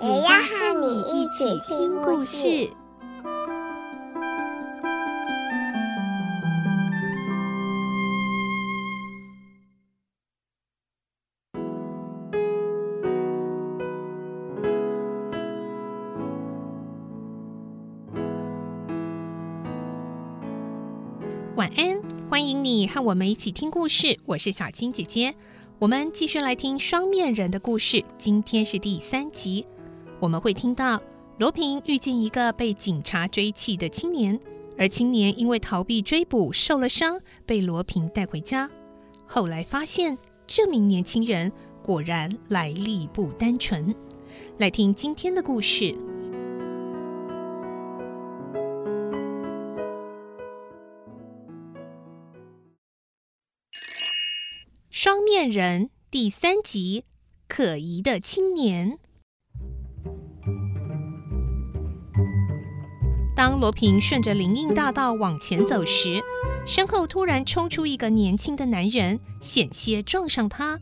也要和你一起听故事。晚安，欢迎你和我们一起听故事。我是小青姐姐，我们继续来听双面人的故事。今天是第三集，我们会听到罗平遇见一个被警察追缉的青年，而青年因为逃避追捕受了伤，被罗平带回家。后来发现这名年轻人果然来历不单纯。来听今天的故事。双面人第三集：可疑的青年。当罗平顺着林荫大道往前走时，身后突然冲出一个年轻的男人，险些撞上他。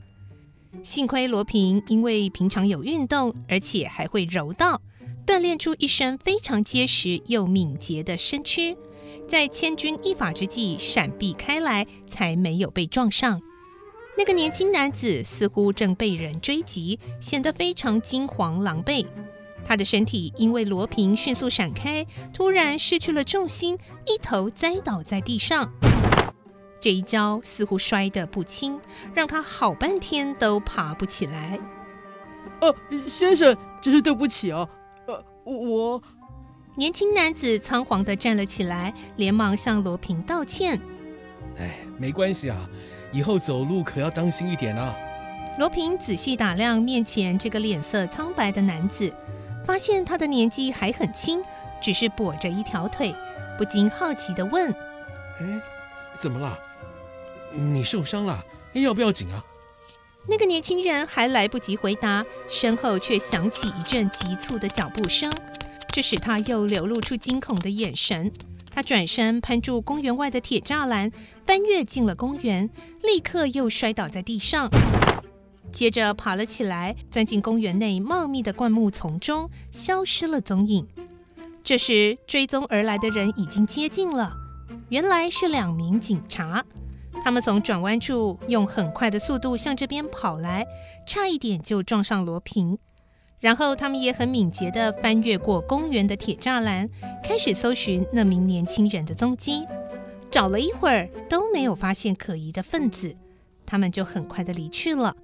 幸亏罗平因为平常有运动，而且还会柔道，锻炼出一身非常结实又敏捷的身躯，在千钧一发之际闪避开来，才没有被撞上。那个年轻男子似乎正被人追击，显得非常惊惶狼狈。他的身体因为罗平迅速闪开，突然失去了重心，一头栽倒在地上。这一跤似乎摔得不轻，让他好半天都爬不起来。呃、啊，先生，真是对不起啊！呃，我……年轻男子仓皇地站了起来，连忙向罗平道歉。哎，没关系啊。以后走路可要当心一点啊！罗平仔细打量面前这个脸色苍白的男子，发现他的年纪还很轻，只是跛着一条腿，不禁好奇地问：“哎，怎么了？你受伤了？要不要紧啊？”那个年轻人还来不及回答，身后却响起一阵急促的脚步声，这使他又流露出惊恐的眼神。他转身攀住公园外的铁栅栏，翻越进了公园，立刻又摔倒在地上，接着爬了起来，钻进公园内茂密的灌木丛中，消失了踪影。这时，追踪而来的人已经接近了，原来是两名警察，他们从转弯处用很快的速度向这边跑来，差一点就撞上罗平。然后他们也很敏捷地翻越过公园的铁栅栏，开始搜寻那名年轻人的踪迹。找了一会儿都没有发现可疑的分子，他们就很快地离去了。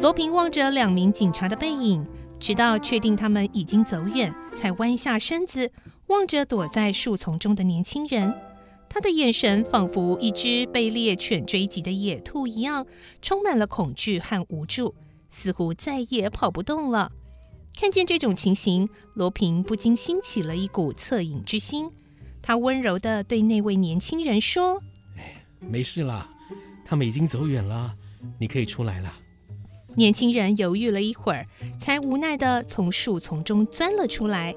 罗平望着两名警察的背影，直到确定他们已经走远，才弯下身子望着躲在树丛中的年轻人。他的眼神仿佛一只被猎犬追击的野兔一样，充满了恐惧和无助，似乎再也跑不动了。看见这种情形，罗平不禁兴起了一股恻隐之心。他温柔地对那位年轻人说：“哎，没事啦，他们已经走远了，你可以出来了。”年轻人犹豫了一会儿，才无奈地从树丛中钻了出来。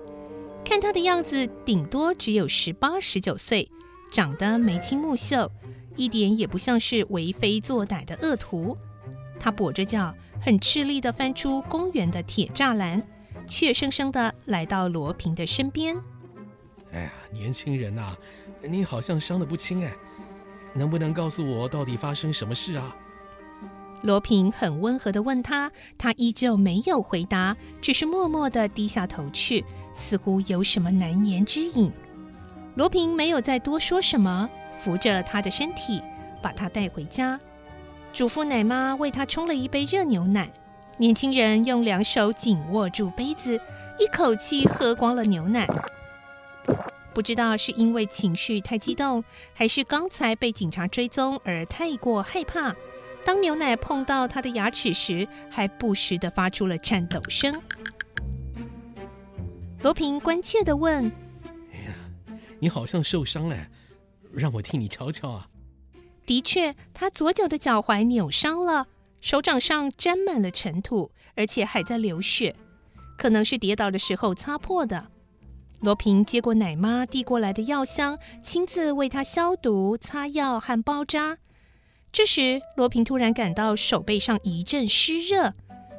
看他的样子，顶多只有十八、十九岁。长得眉清目秀，一点也不像是为非作歹的恶徒。他跛着脚，很吃力地翻出公园的铁栅栏，怯生生地来到罗平的身边。哎呀，年轻人呐，你好像伤得不轻哎，能不能告诉我到底发生什么事啊？罗平很温和地问他，他依旧没有回答，只是默默地低下头去，似乎有什么难言之隐。罗平没有再多说什么，扶着他的身体，把他带回家，嘱咐奶妈为他冲了一杯热牛奶。年轻人用两手紧握住杯子，一口气喝光了牛奶。不知道是因为情绪太激动，还是刚才被警察追踪而太过害怕，当牛奶碰到他的牙齿时，还不时的发出了颤抖声。罗平关切的问：“哎呀，你好像受伤了，让我替你瞧瞧啊。”的确，他左脚的脚踝扭伤了，手掌上沾满了尘土，而且还在流血，可能是跌倒的时候擦破的。罗平接过奶妈递过来的药箱，亲自为他消毒、擦药和包扎。这时，罗平突然感到手背上一阵湿热，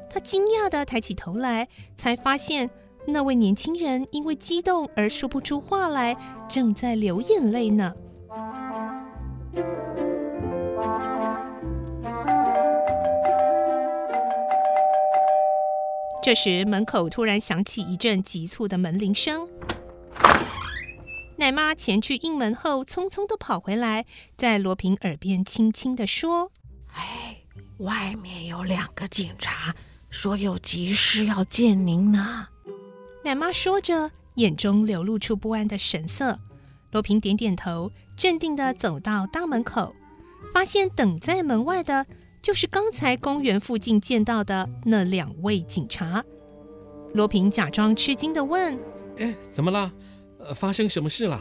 他惊讶地抬起头来，才发现那位年轻人因为激动而说不出话来，正在流眼泪呢。这时，门口突然响起一阵急促的门铃声。奶妈前去应门后，匆匆的跑回来，在罗平耳边轻轻的说：“哎，外面有两个警察，说有急事要见您呢。”奶妈说着，眼中流露出不安的神色。罗平点点头，镇定的走到大门口，发现等在门外的，就是刚才公园附近见到的那两位警察。罗平假装吃惊的问：“哎，怎么了？”呃，发生什么事了？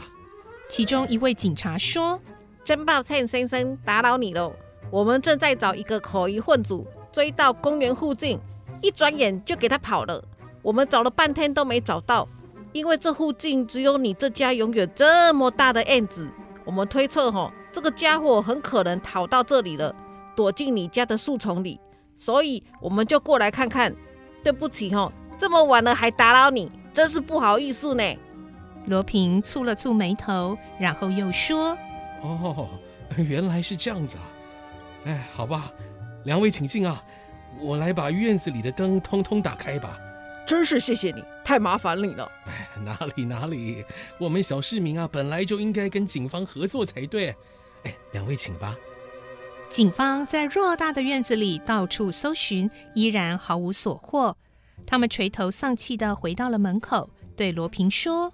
其中一位警察说：“真抱歉，先生，打扰你了。我们正在找一个可疑混组，追到公园附近，一转眼就给他跑了。我们找了半天都没找到，因为这附近只有你这家拥有这么大的院子。我们推测，哈，这个家伙很可能逃到这里了，躲进你家的树丛里，所以我们就过来看看。对不起，哈，这么晚了还打扰你，真是不好意思呢。”罗平蹙了蹙眉头，然后又说：“哦，原来是这样子啊！哎，好吧，两位请进啊，我来把院子里的灯通通打开吧。”真是谢谢你，太麻烦你了。哎，哪里哪里，我们小市民啊，本来就应该跟警方合作才对。哎，两位请吧。警方在偌大的院子里到处搜寻，依然毫无所获。他们垂头丧气地回到了门口，对罗平说。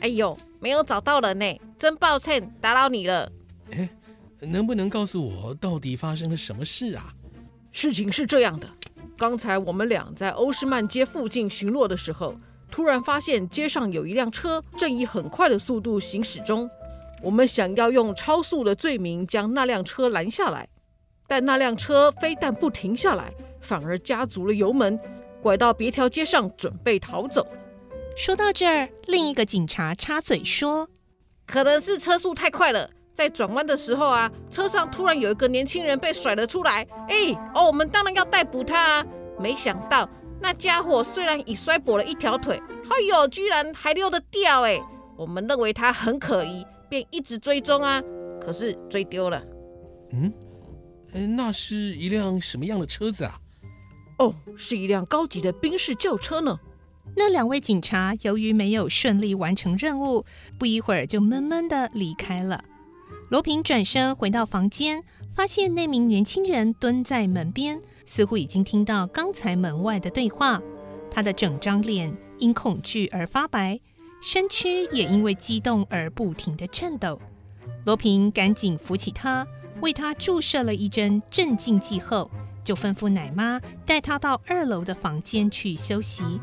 哎呦，没有找到人呢，真抱歉打扰你了。哎，能不能告诉我到底发生了什么事啊？事情是这样的，刚才我们俩在欧诗曼街附近巡逻的时候，突然发现街上有一辆车正以很快的速度行驶中。我们想要用超速的罪名将那辆车拦下来，但那辆车非但不停下来，反而加足了油门，拐到别条街上准备逃走。说到这儿，另一个警察插嘴说：“可能是车速太快了，在转弯的时候啊，车上突然有一个年轻人被甩了出来。哎，哦，我们当然要逮捕他啊！没想到那家伙虽然已摔跛了一条腿，哎呦，居然还溜得掉！哎，我们认为他很可疑，便一直追踪啊，可是追丢了。嗯，那是一辆什么样的车子啊？哦，是一辆高级的宾士轿车呢。”那两位警察由于没有顺利完成任务，不一会儿就闷闷地离开了。罗平转身回到房间，发现那名年轻人蹲在门边，似乎已经听到刚才门外的对话。他的整张脸因恐惧而发白，身躯也因为激动而不停地颤抖。罗平赶紧扶起他，为他注射了一针镇静剂后，就吩咐奶妈带他到二楼的房间去休息。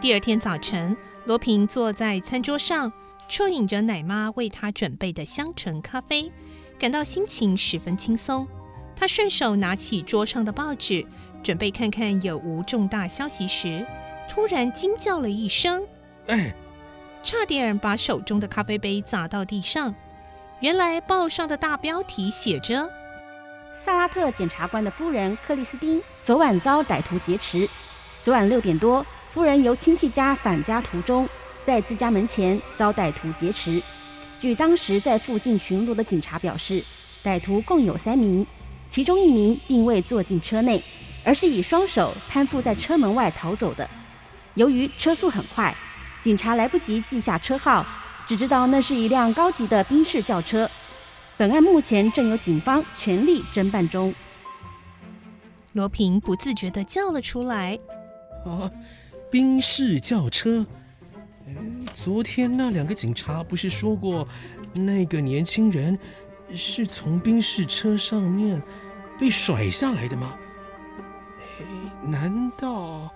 第二天早晨，罗平坐在餐桌上，啜饮着奶妈为他准备的香醇咖啡，感到心情十分轻松。他顺手拿起桌上的报纸，准备看看有无重大消息时，突然惊叫了一声：“哎！”差点把手中的咖啡杯砸到地上。原来报上的大标题写着：“萨拉特检察官的夫人克里斯汀昨晚遭歹徒劫持。昨晚六点多。”夫人由亲戚家返家途中，在自家门前遭歹徒劫持。据当时在附近巡逻的警察表示，歹徒共有三名，其中一名并未坐进车内，而是以双手攀附在车门外逃走的。由于车速很快，警察来不及记下车号，只知道那是一辆高级的宾士轿车。本案目前正由警方全力侦办中。罗平不自觉地叫了出来：“啊！”宾士轿车，昨天那两个警察不是说过那个年轻人是从宾士车上面被甩下来的吗？难道？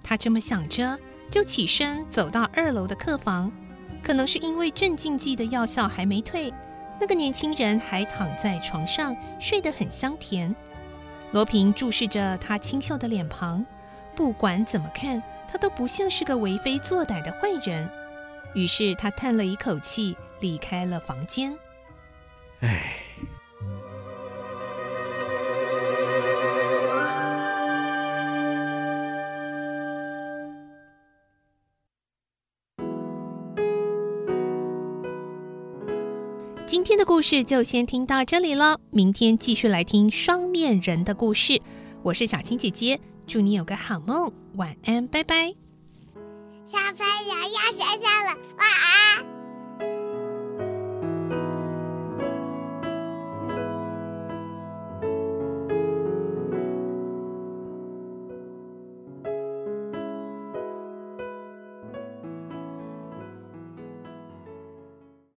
他这么想着，就起身走到二楼的客房。可能是因为镇静剂的药效还没退，那个年轻人还躺在床上睡得很香甜。罗平注视着他清秀的脸庞，不管怎么看，他都不像是个为非作歹的坏人。于是他叹了一口气，离开了房间。唉。今天的故事就先听到这里了，明天继续来听双面人的故事。我是小青姐姐，祝你有个好梦，晚安，拜拜。小朋友要睡觉了，